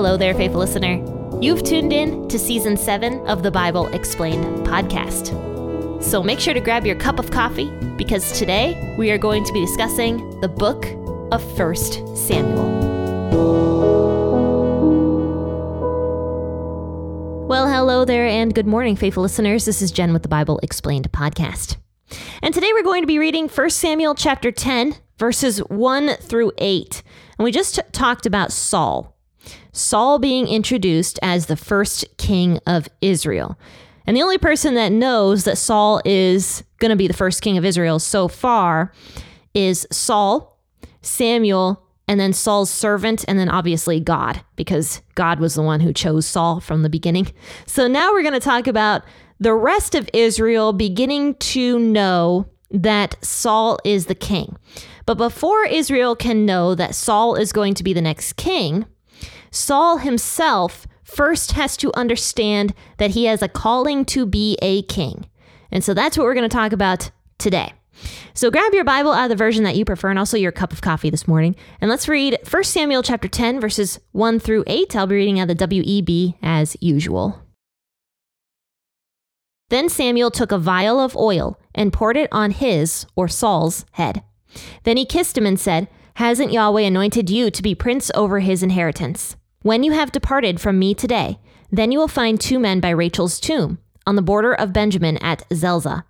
Hello there, faithful listener. You've tuned in to season seven of the Bible Explained podcast. So make sure to grab your cup of coffee because today we are going to be discussing the book of 1 Samuel. Well, hello there, and good morning, faithful listeners. This is Jenn with the Bible Explained podcast. And today we're going to be reading 1 Samuel chapter 10, verses 1 through 8. And we just t- talked about Saul. Saul being introduced as the first king of Israel. And the only person that knows that Saul is going to be the first king of Israel so far is Saul, Samuel, and then Saul's servant, and then obviously God, because God was the one who chose Saul from the beginning. So now we're going to talk about the rest of Israel beginning to know that Saul is the king. But before Israel can know that Saul is going to be the next king, Saul himself first has to understand that he has a calling to be a king. And so that's what we're going to talk about today. So grab your Bible out of the version that you prefer and also your cup of coffee this morning. And let's read 1 Samuel chapter 10 verses 1 through 8. I'll be reading out of the WEB as usual. Then Samuel took a vial of oil and poured it on his or Saul's head. Then he kissed him and said, Hasn't Yahweh anointed you to be prince over his inheritance? When you have departed from me today, then you will find two men by Rachel's tomb, on the border of Benjamin at Zelzah.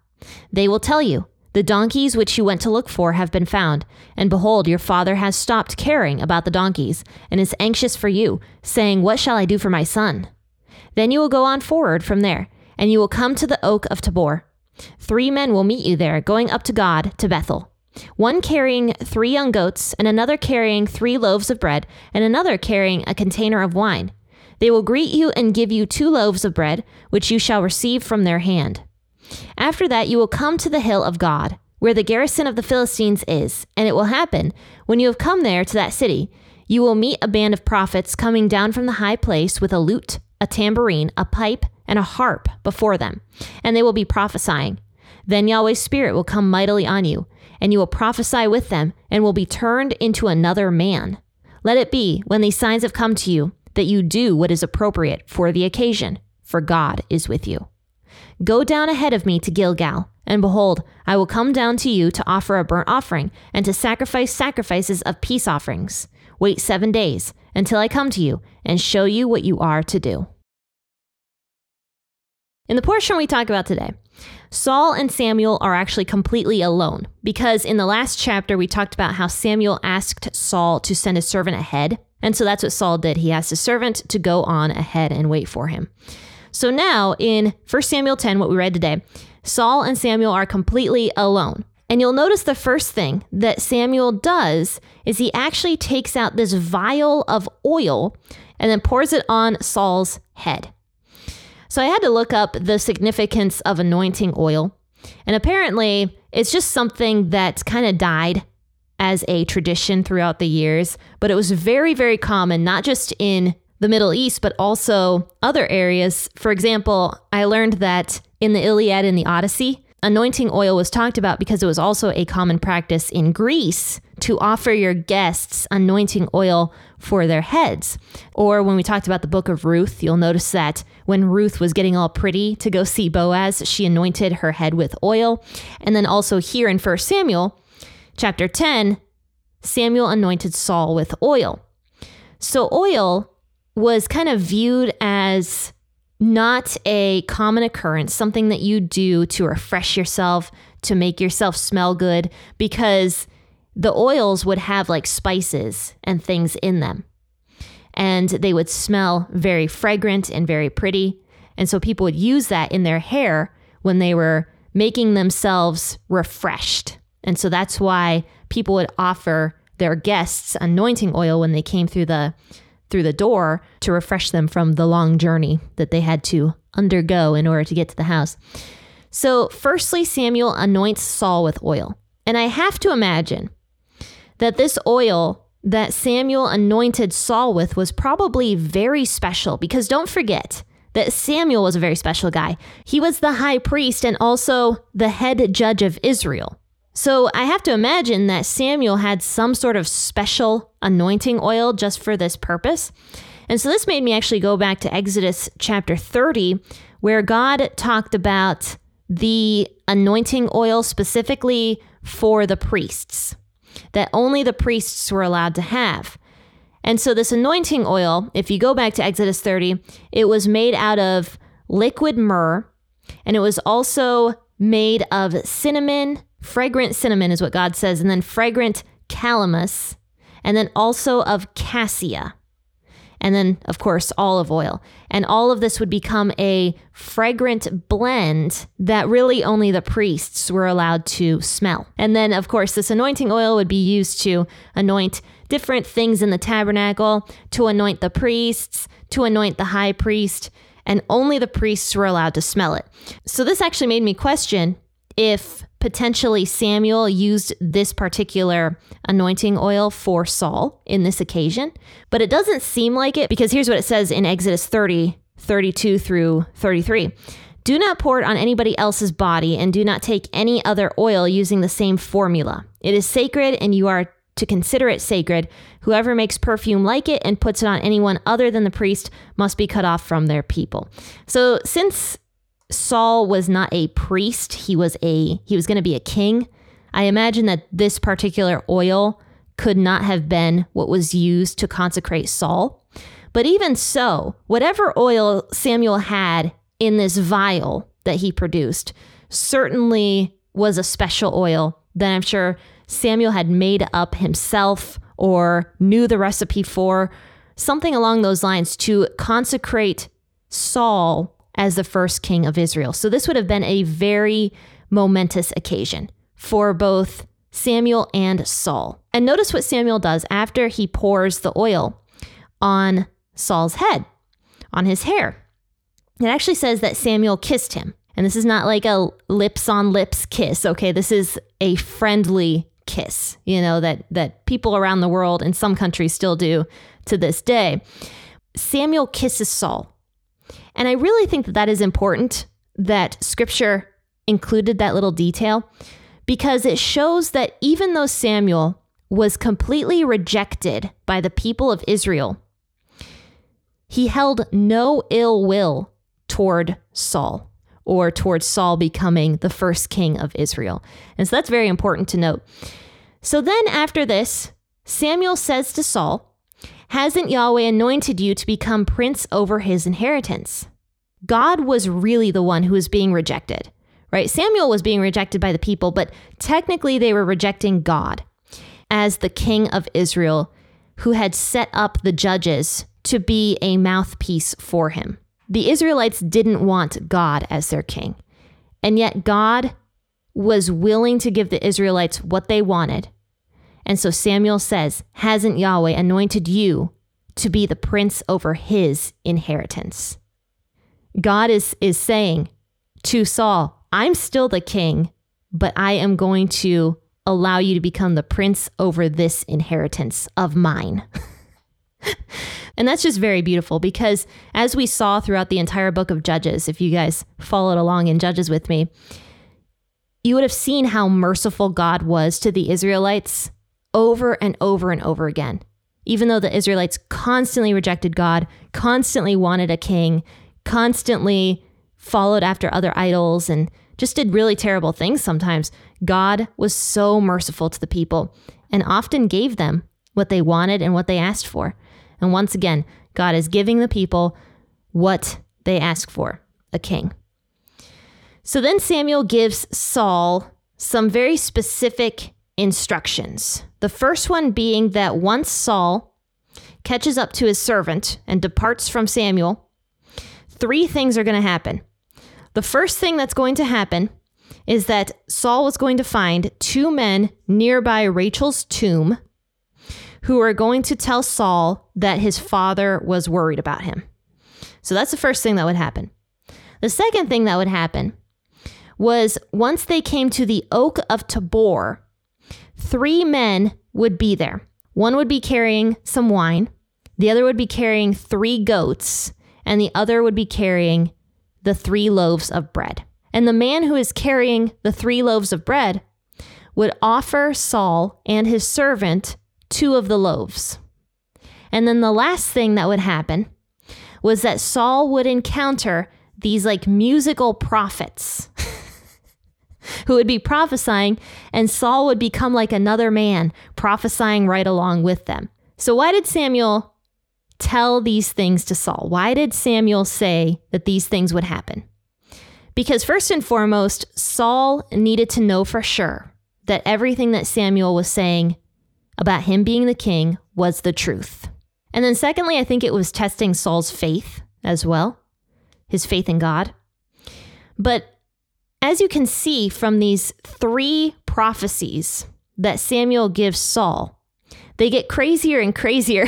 They will tell you, The donkeys which you went to look for have been found, and behold, your father has stopped caring about the donkeys, and is anxious for you, saying, What shall I do for my son? Then you will go on forward from there, and you will come to the oak of Tabor. Three men will meet you there, going up to God to Bethel one carrying three young goats, and another carrying three loaves of bread, and another carrying a container of wine. They will greet you and give you two loaves of bread, which you shall receive from their hand. After that, you will come to the hill of God, where the garrison of the Philistines is, and it will happen, when you have come there to that city, you will meet a band of prophets coming down from the high place with a lute, a tambourine, a pipe, and a harp before them, and they will be prophesying. Then Yahweh's Spirit will come mightily on you and you will prophesy with them, and will be turned into another man. Let it be, when these signs have come to you, that you do what is appropriate for the occasion, for God is with you. Go down ahead of me to Gilgal, and behold, I will come down to you to offer a burnt offering, and to sacrifice sacrifices of peace offerings. Wait seven days until I come to you and show you what you are to do. In the portion we talk about today, Saul and Samuel are actually completely alone because in the last chapter we talked about how Samuel asked Saul to send a servant ahead. And so that's what Saul did. He asked a servant to go on ahead and wait for him. So now in 1 Samuel 10, what we read today, Saul and Samuel are completely alone. And you'll notice the first thing that Samuel does is he actually takes out this vial of oil and then pours it on Saul's head. So I had to look up the significance of anointing oil. And apparently, it's just something that kind of died as a tradition throughout the years, but it was very, very common, not just in the Middle East, but also other areas. For example, I learned that in the Iliad and the Odyssey, anointing oil was talked about because it was also a common practice in Greece to offer your guests anointing oil for their heads. Or when we talked about the book of Ruth, you'll notice that when Ruth was getting all pretty to go see Boaz, she anointed her head with oil. And then also here in 1 Samuel chapter 10, Samuel anointed Saul with oil. So oil was kind of viewed as not a common occurrence, something that you do to refresh yourself, to make yourself smell good, because the oils would have like spices and things in them. And they would smell very fragrant and very pretty. And so people would use that in their hair when they were making themselves refreshed. And so that's why people would offer their guests anointing oil when they came through the through the door to refresh them from the long journey that they had to undergo in order to get to the house. So, firstly, Samuel anoints Saul with oil. And I have to imagine that this oil that Samuel anointed Saul with was probably very special because don't forget that Samuel was a very special guy. He was the high priest and also the head judge of Israel. So I have to imagine that Samuel had some sort of special anointing oil just for this purpose. And so this made me actually go back to Exodus chapter 30, where God talked about the anointing oil specifically for the priests, that only the priests were allowed to have. And so, this anointing oil, if you go back to Exodus 30, it was made out of liquid myrrh, and it was also made of cinnamon, fragrant cinnamon is what God says, and then fragrant calamus, and then also of cassia and then, of course, olive oil. And all of this would become a fragrant blend that really only the priests were allowed to smell. And then, of course, this anointing oil would be used to anoint different things in the tabernacle, to anoint the priests, to anoint the high priest, and only the priests were allowed to smell it. So, this actually made me question if potentially Samuel used this particular anointing oil for Saul in this occasion, but it doesn't seem like it because here's what it says in Exodus 30 32 through 33. Do not pour it on anybody else's body, and do not take any other oil using the same formula. It is sacred, and you are to consider it sacred. Whoever makes perfume like it and puts it on anyone other than the priest must be cut off from their people. So, since Saul was not a priest, he was a he was going to be a king. I imagine that this particular oil could not have been what was used to consecrate Saul. But even so, whatever oil Samuel had in this vial that he produced certainly was a special oil that I'm sure Samuel had made up himself or knew the recipe for, something along those lines to consecrate Saul as the first king of Israel. So this would have been a very momentous occasion for both Samuel and Saul. And notice what Samuel does after he pours the oil on Saul's head, on his hair. It actually says that Samuel kissed him. And this is not like a lips on lips kiss, okay? This is a friendly kiss, you know, that that people around the world in some countries still do to this day. Samuel kisses Saul. And I really think that that is important that scripture included that little detail because it shows that even though Samuel was completely rejected by the people of Israel, he held no ill will toward Saul or toward Saul becoming the first king of Israel. And so that's very important to note. So then after this, Samuel says to Saul, Hasn't Yahweh anointed you to become prince over his inheritance? God was really the one who was being rejected, right? Samuel was being rejected by the people, but technically they were rejecting God as the king of Israel who had set up the judges to be a mouthpiece for him. The Israelites didn't want God as their king. And yet God was willing to give the Israelites what they wanted and so Samuel says, Hasn't Yahweh anointed you to be the prince over his inheritance? God is, is saying to Saul, I'm still the king, but I am going to allow you to become the prince over this inheritance of mine. and that's just very beautiful because as we saw throughout the entire book of Judges, if you guys followed along in Judges with me, you would have seen how merciful God was to the Israelites over and over and over again. Even though the Israelites constantly rejected God, constantly wanted a king, constantly followed after other idols, and just did really terrible things sometimes, God was so merciful to the people and often gave them what they wanted and what they asked for. And once again, God is giving the people what they ask for a king. So then Samuel gives Saul some very specific instructions. The first one being that once Saul catches up to his servant and departs from Samuel, three things are going to happen. The first thing that's going to happen is that Saul was going to find two men nearby Rachel's tomb who are going to tell Saul that his father was worried about him. So that's the first thing that would happen. The second thing that would happen was once they came to the oak of Tabor, three men would be there. One would be carrying some wine, the other would be carrying three goats, and the other would be carrying the three loaves of bread. And the man who is carrying the three loaves of bread would offer Saul and his servant two of the loaves. And then the last thing that would happen was that Saul would encounter these like musical prophets who would be prophesying, and Saul would become like another man, prophesying right along with them. So, why did Samuel tell these things to Saul? Why did Samuel say that these things would happen? Because, first and foremost, Saul needed to know for sure that everything that Samuel was saying about him being the king was the truth. And then, secondly, I think it was testing Saul's faith as well, his faith in God. But as you can see from these three prophecies that Samuel gives Saul, they get crazier and crazier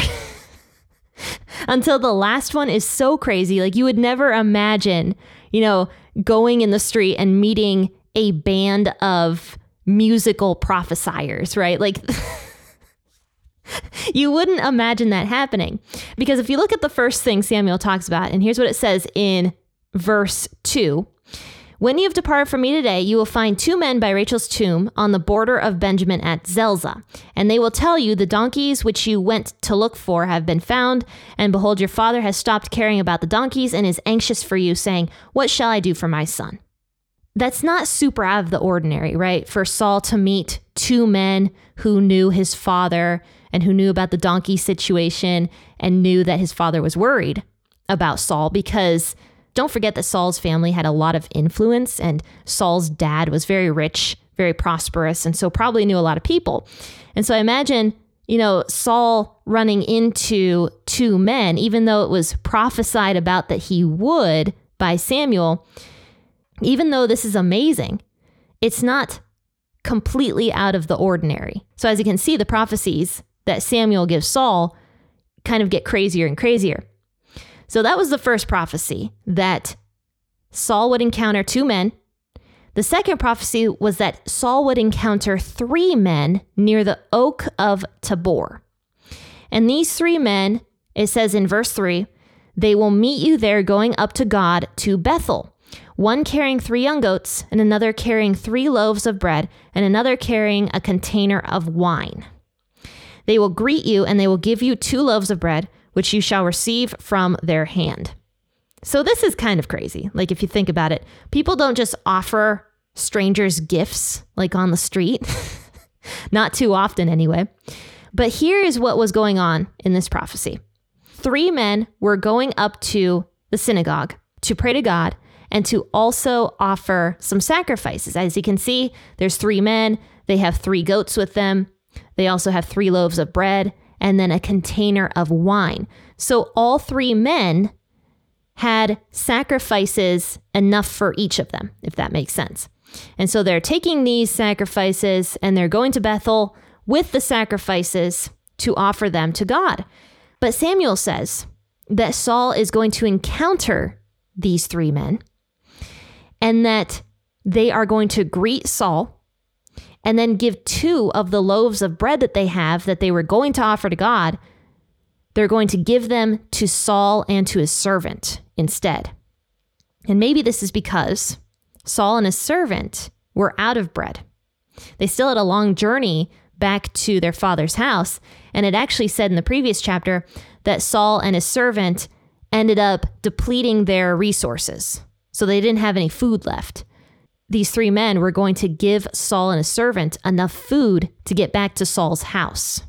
until the last one is so crazy. Like you would never imagine, you know, going in the street and meeting a band of musical prophesiers, right? Like, you wouldn't imagine that happening. Because if you look at the first thing Samuel talks about, and here's what it says in verse 2 When you have departed from me today, you will find two men by Rachel's tomb on the border of Benjamin at Zelzah. And they will tell you, The donkeys which you went to look for have been found. And behold, your father has stopped caring about the donkeys and is anxious for you, saying, What shall I do for my son? That's not super out of the ordinary, right? For Saul to meet two men who knew his father and who knew about the donkey situation and knew that his father was worried about Saul because don't forget that Saul's family had a lot of influence and Saul's dad was very rich, very prosperous, and so probably knew a lot of people. And so I imagine, you know, Saul running into two men, even though it was prophesied about that he would by Samuel, even though this is amazing, it's not completely out of the ordinary. So as you can see, the prophecies that Samuel gives Saul kind of get crazier and crazier. So that was the first prophecy that Saul would encounter two men. The second prophecy was that Saul would encounter three men near the oak of Tabor. And these three men, it says in verse 3, they will meet you there going up to God to Bethel, one carrying three young goats, and another carrying three loaves of bread, and another carrying a container of wine. They will greet you, and they will give you two loaves of bread, which you shall receive from their hand. So, this is kind of crazy. Like, if you think about it, people don't just offer strangers gifts like on the street, not too often anyway. But here is what was going on in this prophecy three men were going up to the synagogue to pray to God and to also offer some sacrifices. As you can see, there's three men, they have three goats with them. They also have three loaves of bread and then a container of wine. So all three men had sacrifices enough for each of them, if that makes sense. And so they're taking these sacrifices and they're going to Bethel with the sacrifices to offer them to God. But Samuel says that Saul is going to encounter these three men and that they are going to greet Saul and then give two of the loaves of bread that they have that they were going to offer to God, they're going to give them to Saul and to his servant instead. And maybe this is because Saul and his servant were out of bread. They still had a long journey back to their father's house. And it actually said in the previous chapter that Saul and his servant ended up depleting their resources. So they didn't have any food left these three men were going to give Saul and his servant enough food to get back to Saul's house.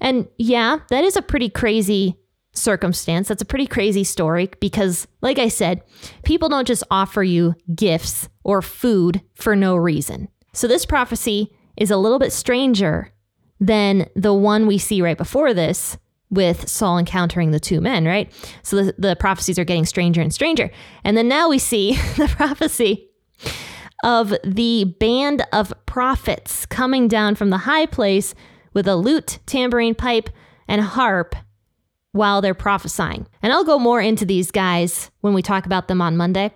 And yeah, that is a pretty crazy circumstance. That's a pretty crazy story because, like I said, people don't just offer you gifts or food for no reason. So this prophecy is a little bit stranger than the one we see right before this with Saul encountering the two men, right? So the, the prophecies are getting stranger and stranger. And then now we see the prophecy of the band of prophets coming down from the high place with a lute, tambourine, pipe, and harp while they're prophesying. And I'll go more into these guys when we talk about them on Monday.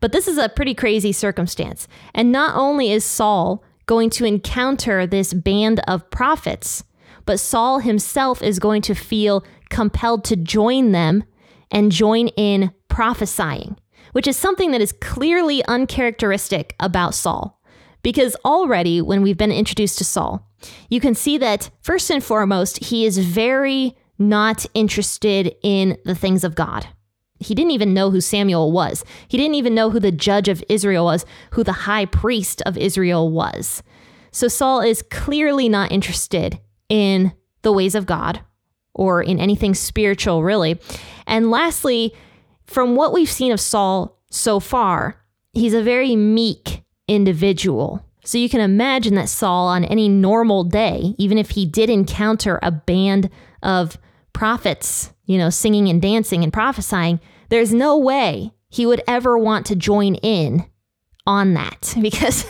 But this is a pretty crazy circumstance. And not only is Saul going to encounter this band of prophets, but Saul himself is going to feel compelled to join them and join in prophesying which is something that is clearly uncharacteristic about Saul. Because already, when we've been introduced to Saul, you can see that first and foremost, he is very not interested in the things of God. He didn't even know who Samuel was. He didn't even know who the judge of Israel was, who the high priest of Israel was. So Saul is clearly not interested in the ways of God or in anything spiritual, really. And lastly, from what we've seen of Saul so far, he's a very meek individual. So you can imagine that Saul, on any normal day, even if he did encounter a band of prophets, you know, singing and dancing and prophesying, there's no way he would ever want to join in on that because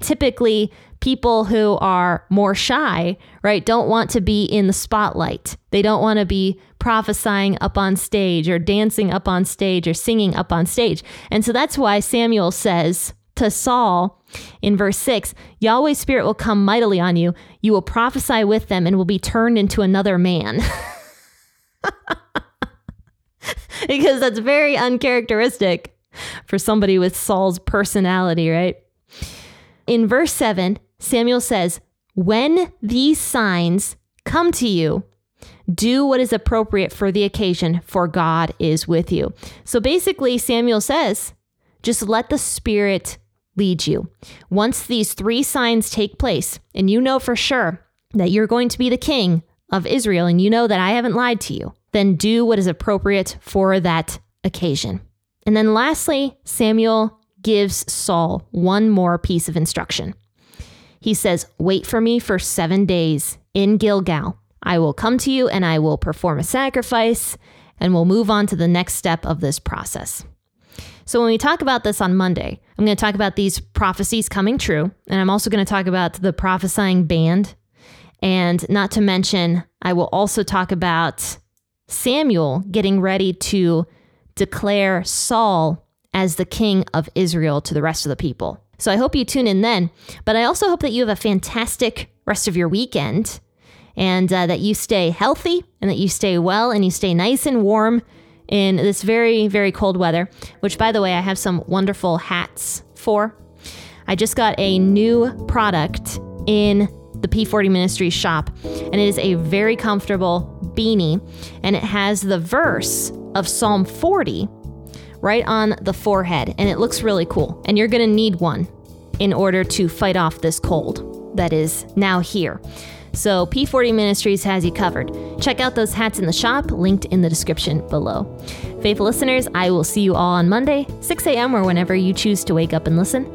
typically people who are more shy, right, don't want to be in the spotlight. They don't want to be prophesying up on stage or dancing up on stage or singing up on stage. And so that's why Samuel says, to Saul in verse 6 Yahweh's Spirit will come mightily on you. You will prophesy with them and will be turned into another man. because that's very uncharacteristic for somebody with Saul's personality, right? In verse 7, Samuel says, When these signs come to you, do what is appropriate for the occasion, for God is with you. So basically, Samuel says, just let the Spirit lead you. Once these three signs take place, and you know for sure that you're going to be the king of Israel, and you know that I haven't lied to you, then do what is appropriate for that occasion. And then lastly, Samuel gives Saul one more piece of instruction. He says, Wait for me for seven days in Gilgal. I will come to you and I will perform a sacrifice, and we'll move on to the next step of this process. So, when we talk about this on Monday, I'm going to talk about these prophecies coming true. And I'm also going to talk about the prophesying band. And not to mention, I will also talk about Samuel getting ready to declare Saul as the king of Israel to the rest of the people. So I hope you tune in then. But I also hope that you have a fantastic rest of your weekend and uh, that you stay healthy and that you stay well and you stay nice and warm in this very, very cold weather, which, by the way, I have some wonderful hats for. I just got a new product in the P40 Ministry shop, and it is a very comfortable beanie, and it has the verse of Psalm 40 right on the forehead, and it looks really cool. And you're gonna need one in order to fight off this cold that is now here. So P40 Ministries has you covered. Check out those hats in the shop, linked in the description below. Faithful listeners, I will see you all on Monday, 6 a.m., or whenever you choose to wake up and listen.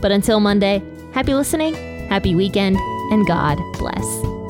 But until Monday, happy listening, happy weekend, and God bless.